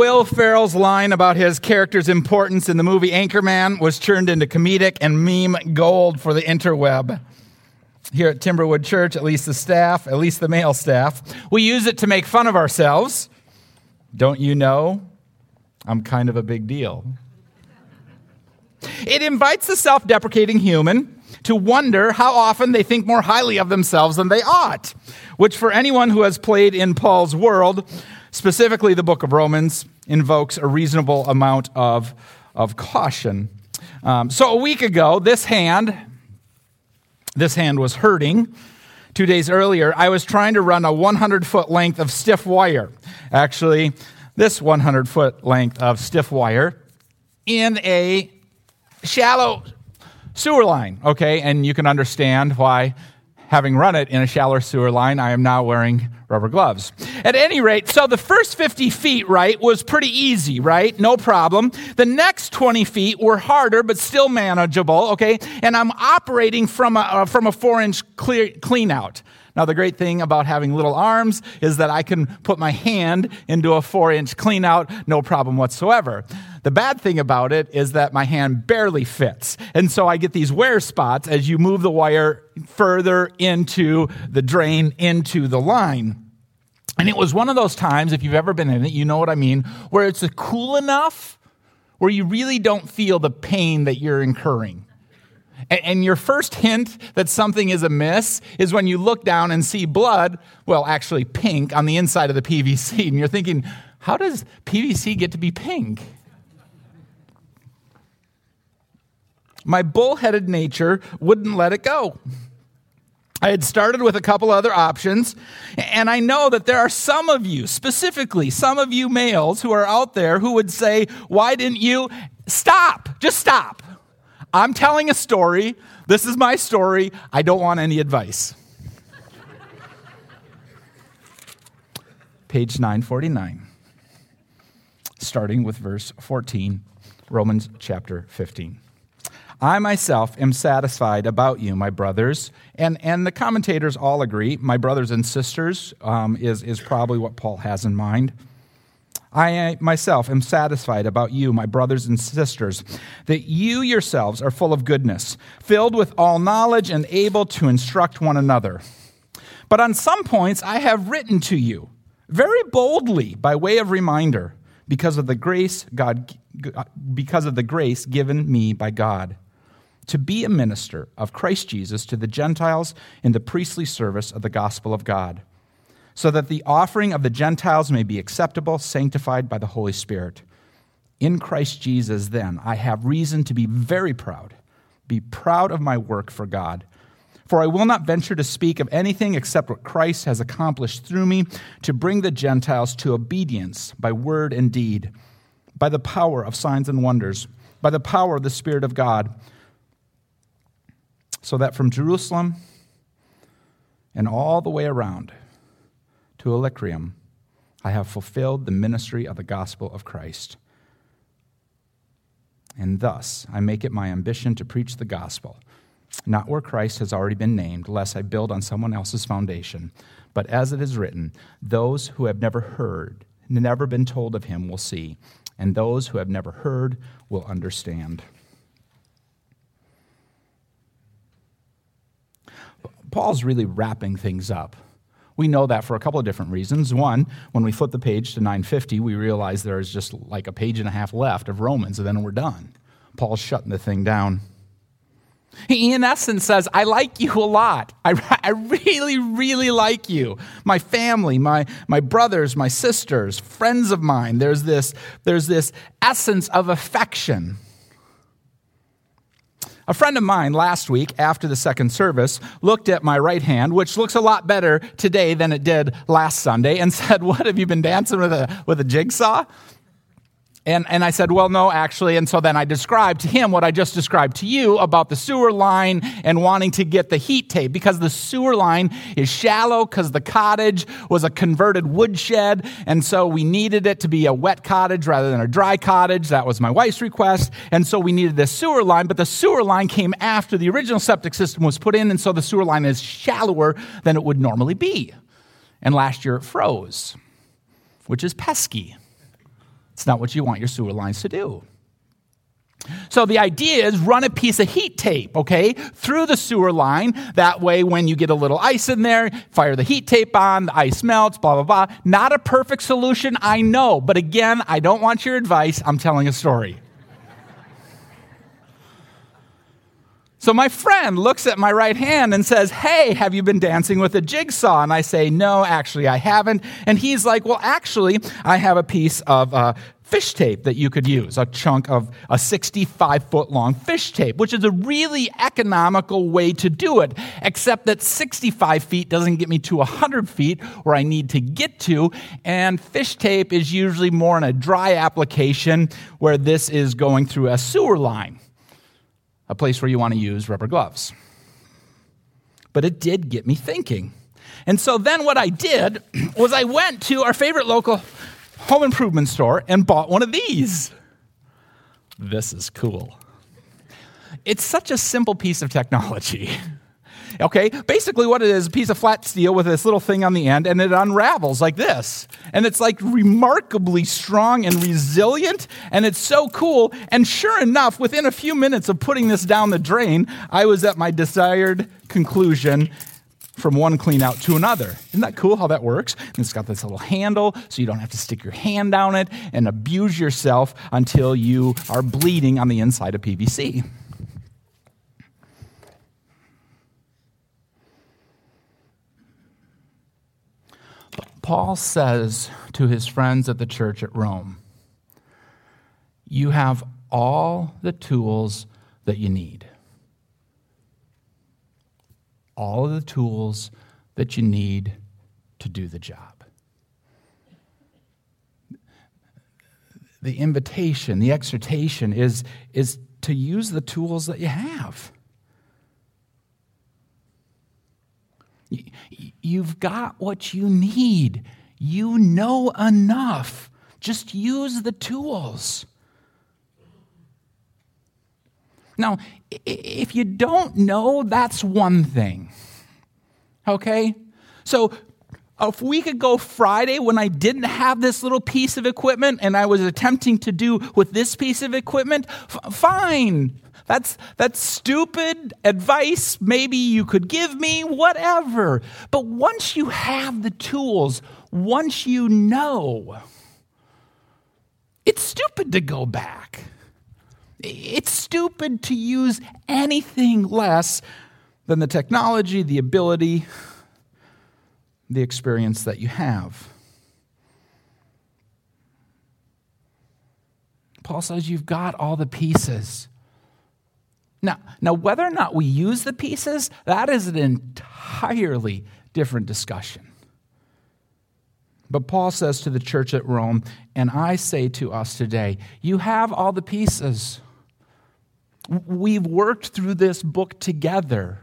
Will Ferrell's line about his character's importance in the movie Anchorman was turned into comedic and meme gold for the interweb. Here at Timberwood Church, at least the staff, at least the male staff, we use it to make fun of ourselves. Don't you know? I'm kind of a big deal. It invites the self deprecating human to wonder how often they think more highly of themselves than they ought, which, for anyone who has played in Paul's world, specifically the book of Romans, invokes a reasonable amount of, of caution. Um, so, a week ago, this hand, this hand was hurting. Two days earlier, I was trying to run a 100 foot length of stiff wire. Actually, this 100 foot length of stiff wire in a shallow sewer line, okay? And you can understand why, having run it in a shallow sewer line, I am now wearing rubber gloves. At any rate, so the first 50 feet, right, was pretty easy, right? No problem. The next 20 feet were harder, but still manageable, okay? And I'm operating from a, uh, from a four inch clear, clean out. Now, the great thing about having little arms is that I can put my hand into a four inch clean out, no problem whatsoever. The bad thing about it is that my hand barely fits. And so I get these wear spots as you move the wire further into the drain, into the line. And it was one of those times, if you've ever been in it, you know what I mean, where it's cool enough where you really don't feel the pain that you're incurring. And, your first hint that something is amiss is when you look down and see blood, well, actually pink, on the inside of the PVC. And you're thinking, how does PVC get to be pink? My bullheaded nature wouldn't let it go. I had started with a couple other options, and I know that there are some of you, specifically some of you males who are out there who would say, Why didn't you stop? Just stop. I'm telling a story. This is my story. I don't want any advice. Page 949, starting with verse 14, Romans chapter 15. I myself am satisfied about you, my brothers. And, and the commentators all agree, my brothers and sisters um, is, is probably what Paul has in mind. I myself am satisfied about you, my brothers and sisters, that you yourselves are full of goodness, filled with all knowledge, and able to instruct one another. But on some points I have written to you, very boldly, by way of reminder, because of the grace God uh, because of the grace given me by God to be a minister of Christ Jesus to the Gentiles in the priestly service of the gospel of God so that the offering of the Gentiles may be acceptable, sanctified by the Holy Spirit. In Christ Jesus, then, I have reason to be very proud. Be proud of my work for God. For I will not venture to speak of anything except what Christ has accomplished through me to bring the Gentiles to obedience by word and deed, by the power of signs and wonders, by the power of the Spirit of God, so that from Jerusalem and all the way around, to Illyricum, I have fulfilled the ministry of the gospel of Christ. And thus I make it my ambition to preach the gospel, not where Christ has already been named, lest I build on someone else's foundation, but as it is written, those who have never heard, never been told of him will see, and those who have never heard will understand. Paul's really wrapping things up we know that for a couple of different reasons. One, when we flip the page to 950, we realize there is just like a page and a half left of Romans, and then we're done. Paul's shutting the thing down. He, in essence, says, I like you a lot. I, I really, really like you. My family, my, my brothers, my sisters, friends of mine. There's this, there's this essence of affection. A friend of mine last week, after the second service, looked at my right hand, which looks a lot better today than it did last Sunday, and said, What, have you been dancing with a, with a jigsaw? And, and I said, well, no, actually. And so then I described to him what I just described to you about the sewer line and wanting to get the heat tape because the sewer line is shallow because the cottage was a converted woodshed. And so we needed it to be a wet cottage rather than a dry cottage. That was my wife's request. And so we needed the sewer line, but the sewer line came after the original septic system was put in. And so the sewer line is shallower than it would normally be. And last year it froze, which is pesky. It's not what you want your sewer lines to do. So the idea is run a piece of heat tape, okay, through the sewer line. That way, when you get a little ice in there, fire the heat tape on, the ice melts, blah, blah, blah. Not a perfect solution, I know. But again, I don't want your advice. I'm telling a story. So my friend looks at my right hand and says, Hey, have you been dancing with a jigsaw? And I say, No, actually, I haven't. And he's like, Well, actually, I have a piece of uh, fish tape that you could use, a chunk of a 65 foot long fish tape, which is a really economical way to do it, except that 65 feet doesn't get me to 100 feet where I need to get to. And fish tape is usually more in a dry application where this is going through a sewer line a place where you want to use rubber gloves. But it did get me thinking. And so then what I did was I went to our favorite local home improvement store and bought one of these. This is cool. It's such a simple piece of technology. Okay, basically what it is, a piece of flat steel with this little thing on the end, and it unravels like this. And it's like remarkably strong and resilient, and it's so cool. And sure enough, within a few minutes of putting this down the drain, I was at my desired conclusion from one clean out to another. Isn't that cool how that works? And it's got this little handle so you don't have to stick your hand down it and abuse yourself until you are bleeding on the inside of PVC. Paul says to his friends at the church at Rome, You have all the tools that you need. All of the tools that you need to do the job. The invitation, the exhortation is, is to use the tools that you have. You've got what you need. You know enough. Just use the tools. Now, if you don't know, that's one thing. Okay? So, a week ago Friday, when I didn't have this little piece of equipment and I was attempting to do with this piece of equipment, f- fine. That's, that's stupid advice maybe you could give me, whatever. But once you have the tools, once you know, it's stupid to go back. It's stupid to use anything less than the technology, the ability, the experience that you have. Paul says you've got all the pieces. Now, now, whether or not we use the pieces, that is an entirely different discussion. But Paul says to the church at Rome, and I say to us today, you have all the pieces. We've worked through this book together.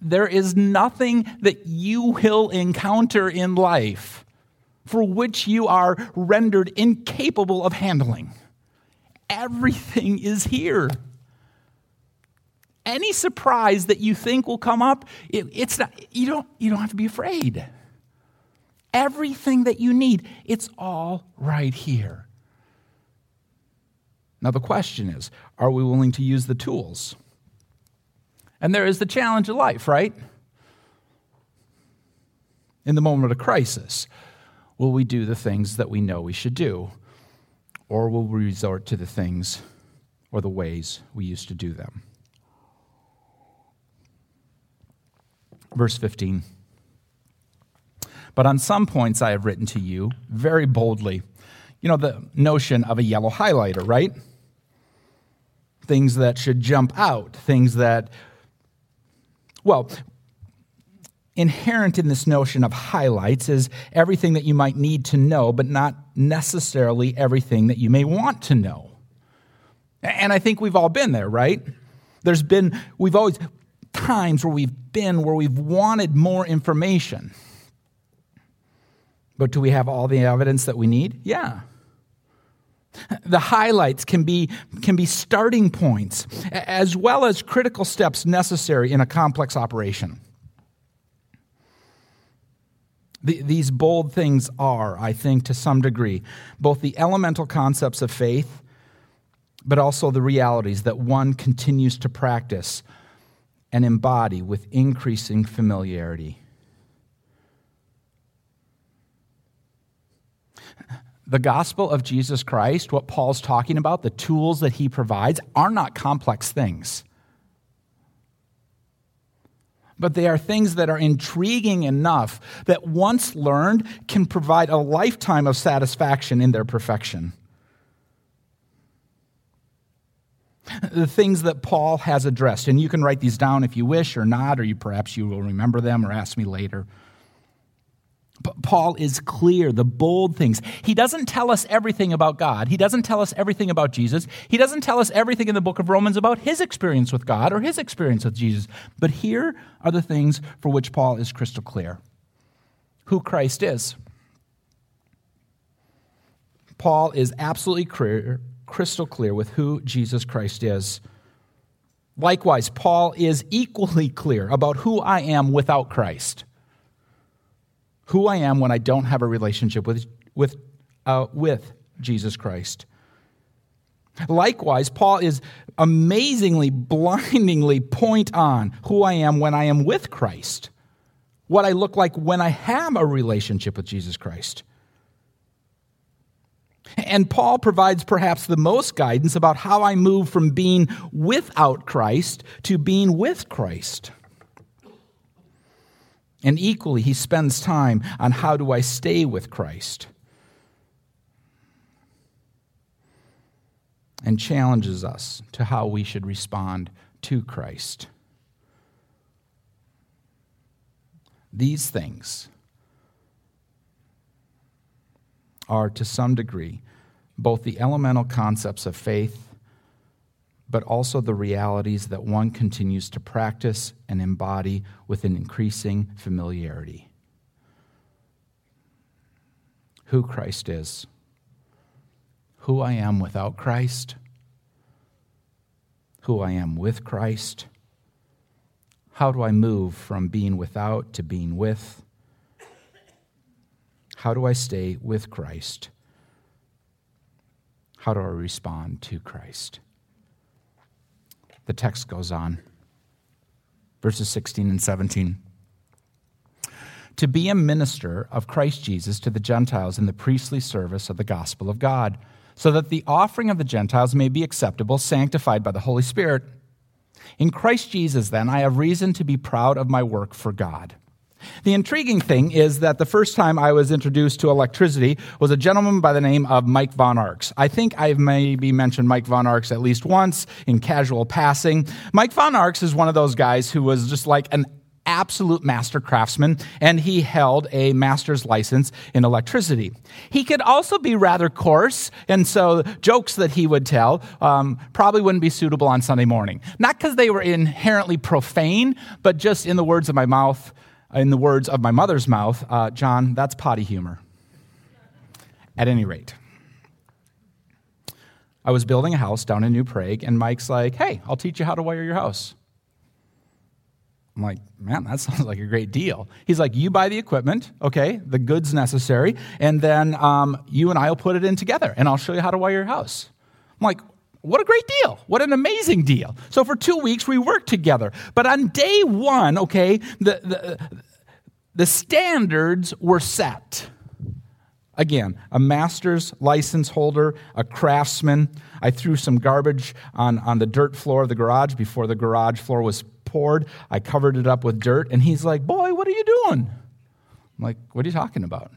There is nothing that you will encounter in life for which you are rendered incapable of handling. Everything is here any surprise that you think will come up, it, it's not, you, don't, you don't have to be afraid. Everything that you need, it's all right here. Now, the question is are we willing to use the tools? And there is the challenge of life, right? In the moment of crisis, will we do the things that we know we should do? Or will we resort to the things or the ways we used to do them? Verse 15. But on some points I have written to you very boldly. You know, the notion of a yellow highlighter, right? Things that should jump out, things that, well, inherent in this notion of highlights is everything that you might need to know, but not necessarily everything that you may want to know. And I think we've all been there, right? There's been, we've always, times where we've been where we've wanted more information. But do we have all the evidence that we need? Yeah. The highlights can be, can be starting points as well as critical steps necessary in a complex operation. The, these bold things are, I think, to some degree, both the elemental concepts of faith, but also the realities that one continues to practice and embody with increasing familiarity. The gospel of Jesus Christ, what Paul's talking about, the tools that he provides, are not complex things. But they are things that are intriguing enough that once learned can provide a lifetime of satisfaction in their perfection. the things that Paul has addressed. And you can write these down if you wish or not, or you perhaps you will remember them or ask me later. Paul is clear, the bold things. He doesn't tell us everything about God. He doesn't tell us everything about Jesus. He doesn't tell us everything in the book of Romans about his experience with God or his experience with Jesus. But here are the things for which Paul is crystal clear who Christ is. Paul is absolutely clear crystal clear with who Jesus Christ is. Likewise, Paul is equally clear about who I am without Christ. Who I am when I don't have a relationship with, with, uh, with Jesus Christ. Likewise, Paul is amazingly, blindingly point on who I am when I am with Christ, what I look like when I have a relationship with Jesus Christ. And Paul provides perhaps the most guidance about how I move from being without Christ to being with Christ. And equally, he spends time on how do I stay with Christ. And challenges us to how we should respond to Christ. These things are, to some degree, both the elemental concepts of faith, but also the realities that one continues to practice and embody with an increasing familiarity. Who Christ is, who I am without Christ, who I am with Christ. How do I move from being without to being with? How do I stay with Christ? How do I respond to Christ? The text goes on. Verses 16 and 17. To be a minister of Christ Jesus to the Gentiles in the priestly service of the gospel of God, so that the offering of the Gentiles may be acceptable, sanctified by the Holy Spirit. In Christ Jesus, then, I have reason to be proud of my work for God. The intriguing thing is that the first time I was introduced to electricity was a gentleman by the name of Mike Von Arx. I think I've maybe mentioned Mike Von Arx at least once in casual passing. Mike Von Arx is one of those guys who was just like an absolute master craftsman, and he held a master's license in electricity. He could also be rather coarse, and so jokes that he would tell um, probably wouldn't be suitable on Sunday morning. Not because they were inherently profane, but just in the words of my mouth, in the words of my mother's mouth, uh, John, that's potty humor. At any rate, I was building a house down in New Prague, and Mike's like, hey, I'll teach you how to wire your house. I'm like, man, that sounds like a great deal. He's like, you buy the equipment, okay, the goods necessary, and then um, you and I will put it in together, and I'll show you how to wire your house. I'm like, what a great deal. What an amazing deal. So for two weeks, we worked together. But on day one, okay, the, the, the standards were set. Again, a master's license holder, a craftsman. I threw some garbage on, on the dirt floor of the garage before the garage floor was poured. I covered it up with dirt, and he's like, Boy, what are you doing? I'm like, What are you talking about?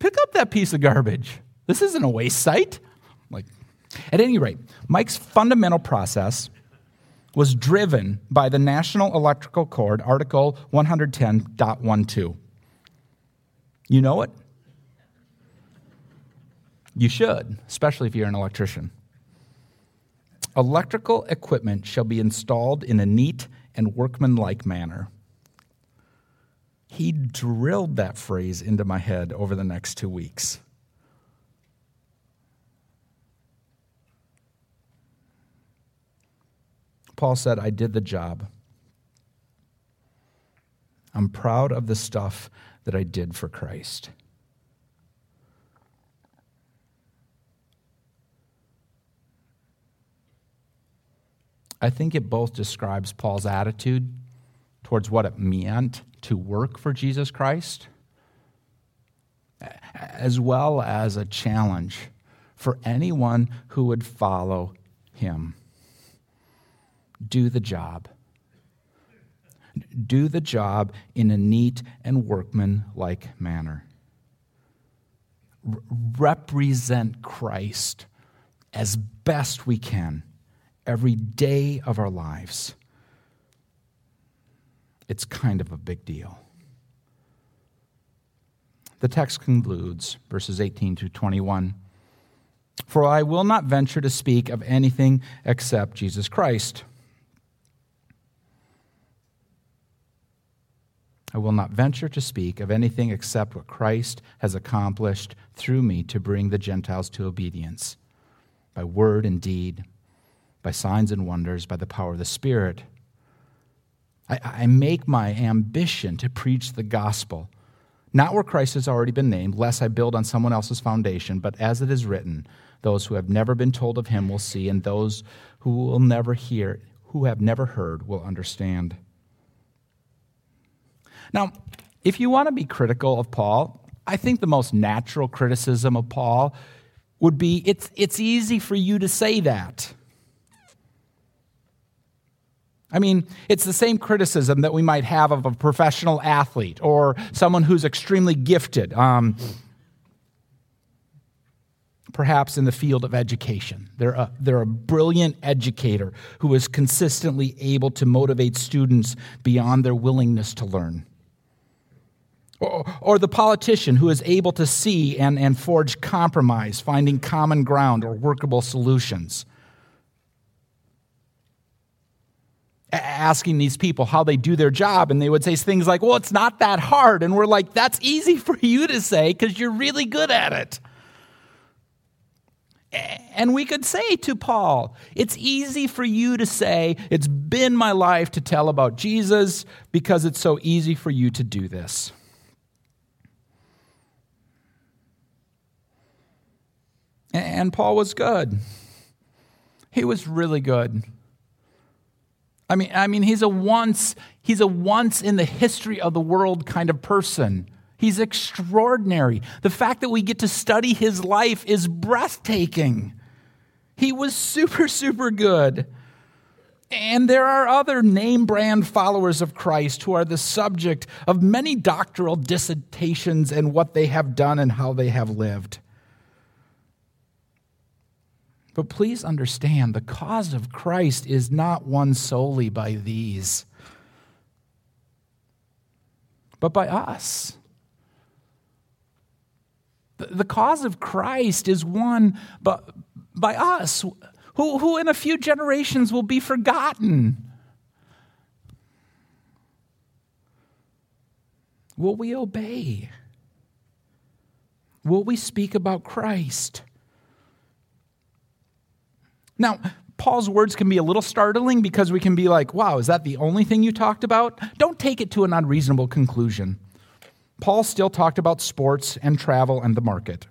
Pick up that piece of garbage. This isn't a waste site. I'm like, at any rate, Mike's fundamental process was driven by the National Electrical Code, Article 110.12. You know it? You should, especially if you're an electrician. Electrical equipment shall be installed in a neat and workmanlike manner. He drilled that phrase into my head over the next two weeks. Paul said, I did the job. I'm proud of the stuff that I did for Christ. I think it both describes Paul's attitude towards what it meant to work for Jesus Christ, as well as a challenge for anyone who would follow him. Do the job. Do the job in a neat and workmanlike manner. R- represent Christ as best we can every day of our lives. It's kind of a big deal. The text concludes, verses 18 to 21. For I will not venture to speak of anything except Jesus Christ. I will not venture to speak of anything except what Christ has accomplished through me to bring the Gentiles to obedience, by word and deed, by signs and wonders, by the power of the Spirit. I, I make my ambition to preach the gospel, not where Christ has already been named, lest I build on someone else's foundation, but as it is written, those who have never been told of him will see, and those who will never hear, who have never heard, will understand. Now, if you want to be critical of Paul, I think the most natural criticism of Paul would be it's, it's easy for you to say that. I mean, it's the same criticism that we might have of a professional athlete or someone who's extremely gifted, um, perhaps in the field of education. They're a, they're a brilliant educator who is consistently able to motivate students beyond their willingness to learn. Or, the politician who is able to see and, and forge compromise, finding common ground or workable solutions. asking these people how they do their job, and they would say things like, Well, it's not that hard. And we're like, That's easy for you to say because you're really good at it. And we could say to Paul, It's easy for you to say, It's been my life to tell about Jesus because it's so easy for you to do this. And Paul was good. He was really good. I mean, I mean, he's a once, he's a once in the history of the world kind of person. He's extraordinary. The fact that we get to study his life is breathtaking. He was super, super good. And there are other name brand followers of Christ who are the subject of many doctoral dissertations and what they have done and how they have lived. But please understand the cause of Christ is not won solely by these, but by us. The cause of Christ is won by, by us, who, who in a few generations will be forgotten. Will we obey? Will we speak about Christ? Now, Paul's words can be a little startling because we can be like, wow, is that the only thing you talked about? Don't take it to an unreasonable conclusion. Paul still talked about sports and travel and the market.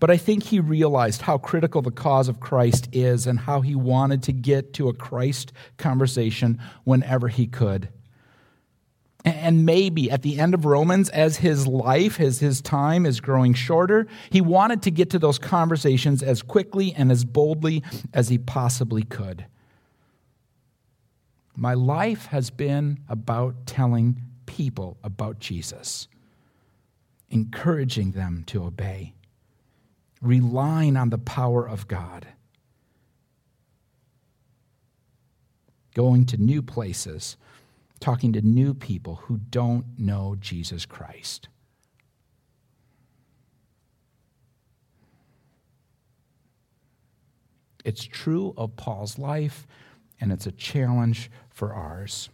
But I think he realized how critical the cause of Christ is and how he wanted to get to a Christ conversation whenever he could. And maybe at the end of Romans, as his life, as his time is growing shorter, he wanted to get to those conversations as quickly and as boldly as he possibly could. My life has been about telling people about Jesus, encouraging them to obey, relying on the power of God, going to new places talking to new people who don't know Jesus Christ. It's true of Paul's life, and it's a challenge for ours.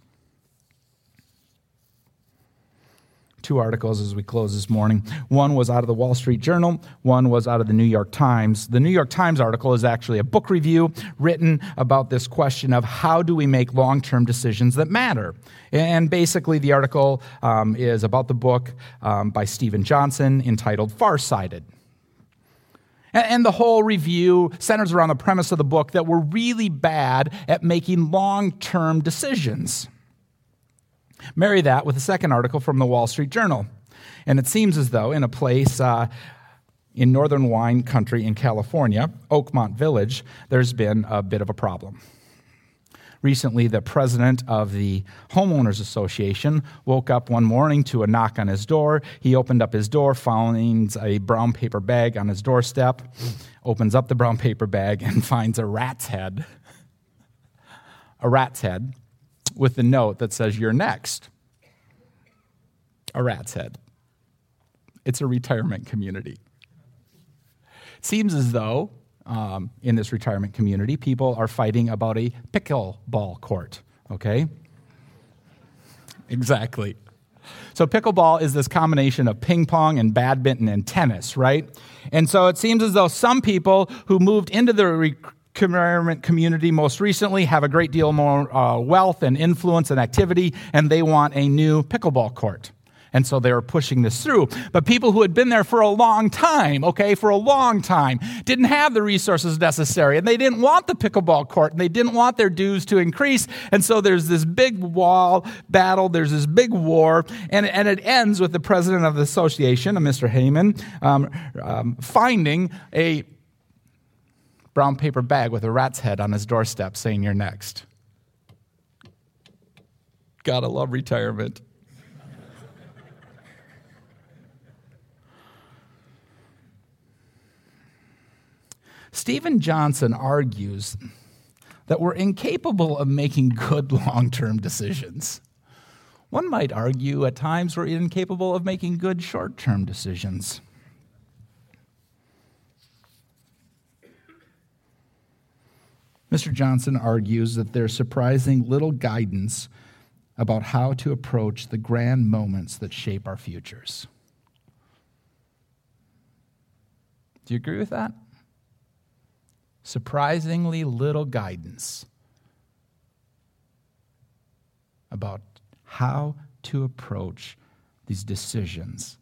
Two articles as we close this morning. One was out of the Wall Street Journal, one was out of the New York Times. The New York Times article is actually a book review written about this question of how do we make long term decisions that matter. And basically, the article um, is about the book um, by Steven Johnson entitled Farsighted. And the whole review centers around the premise of the book that we're really bad at making long term decisions. Marry that with a second article from the Wall Street Journal. And it seems as though, in a place uh, in northern wine country in California, Oakmont Village, there's been a bit of a problem. Recently, the president of the Homeowners Association woke up one morning to a knock on his door. He opened up his door, finds a brown paper bag on his doorstep, opens up the brown paper bag, and finds a rat's head. A rat's head with the note that says, You're next. A rat's head. It's a retirement community. It seems as though um, in this retirement community, people are fighting about a pickleball court, okay? Exactly. So, pickleball is this combination of ping pong and badminton and tennis, right? And so it seems as though some people who moved into the community most recently have a great deal more uh, wealth and influence and activity, and they want a new pickleball court. And so they were pushing this through. But people who had been there for a long time, okay, for a long time, didn't have the resources necessary. And they didn't want the pickleball court and they didn't want their dues to increase. And so there's this big wall battle, there's this big war. And, and it ends with the president of the association, Mr. Heyman, um, um, finding a brown paper bag with a rat's head on his doorstep saying, You're next. Gotta love retirement. Steven Johnson argues that we're incapable of making good long term decisions. One might argue at times we're incapable of making good short term decisions. Mr. Johnson argues that there's surprising little guidance about how to approach the grand moments that shape our futures. Do you agree with that? surprisingly little guidance about how to approach these decisions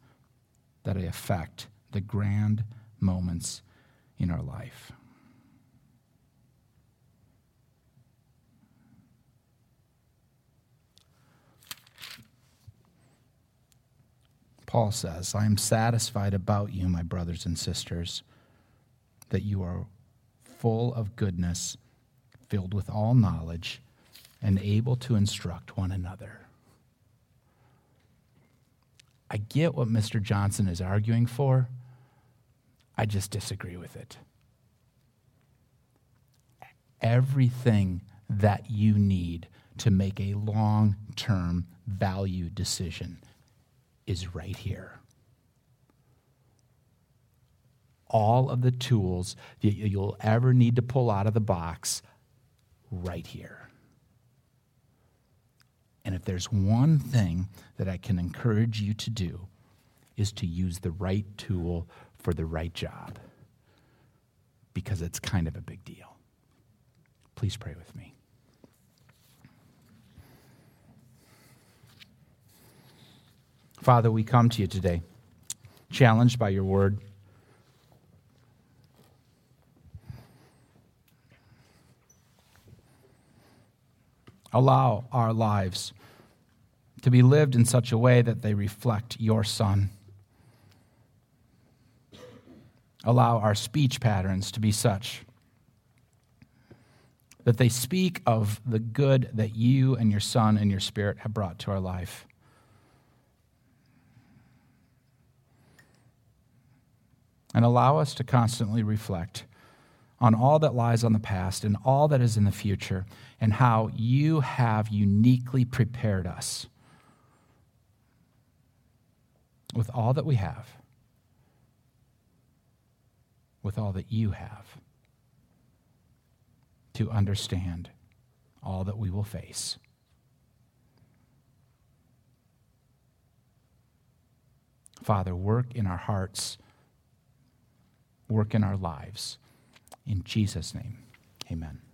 that affect the grand moments in our life. Paul says, I am satisfied about you, my brothers and sisters, that you are full of goodness, filled with all knowledge, and able to instruct one another. I get what Mr. Johnson is arguing for. I just disagree with it. Everything that you need to make a long term value decision is right here all of the tools that you'll ever need to pull out of the box right here. And if there's one thing that I can encourage you to do, is to use the right tool for the right job. Because it's kind of a big deal. Please pray with me. Father, we come to you today, challenged by your word. allow our lives to be lived in such a way that they reflect your Son. Allow our speech patterns to be such that they speak of the good that you and your Son and your Spirit have brought to our life. And allow us to constantly reflect on all that lies on the past and all that is in the future, and how you have uniquely prepared us with all that we have, with all that you have, to understand all that we will face. Father, work in our hearts, work in our lives. In Jesus' name, amen.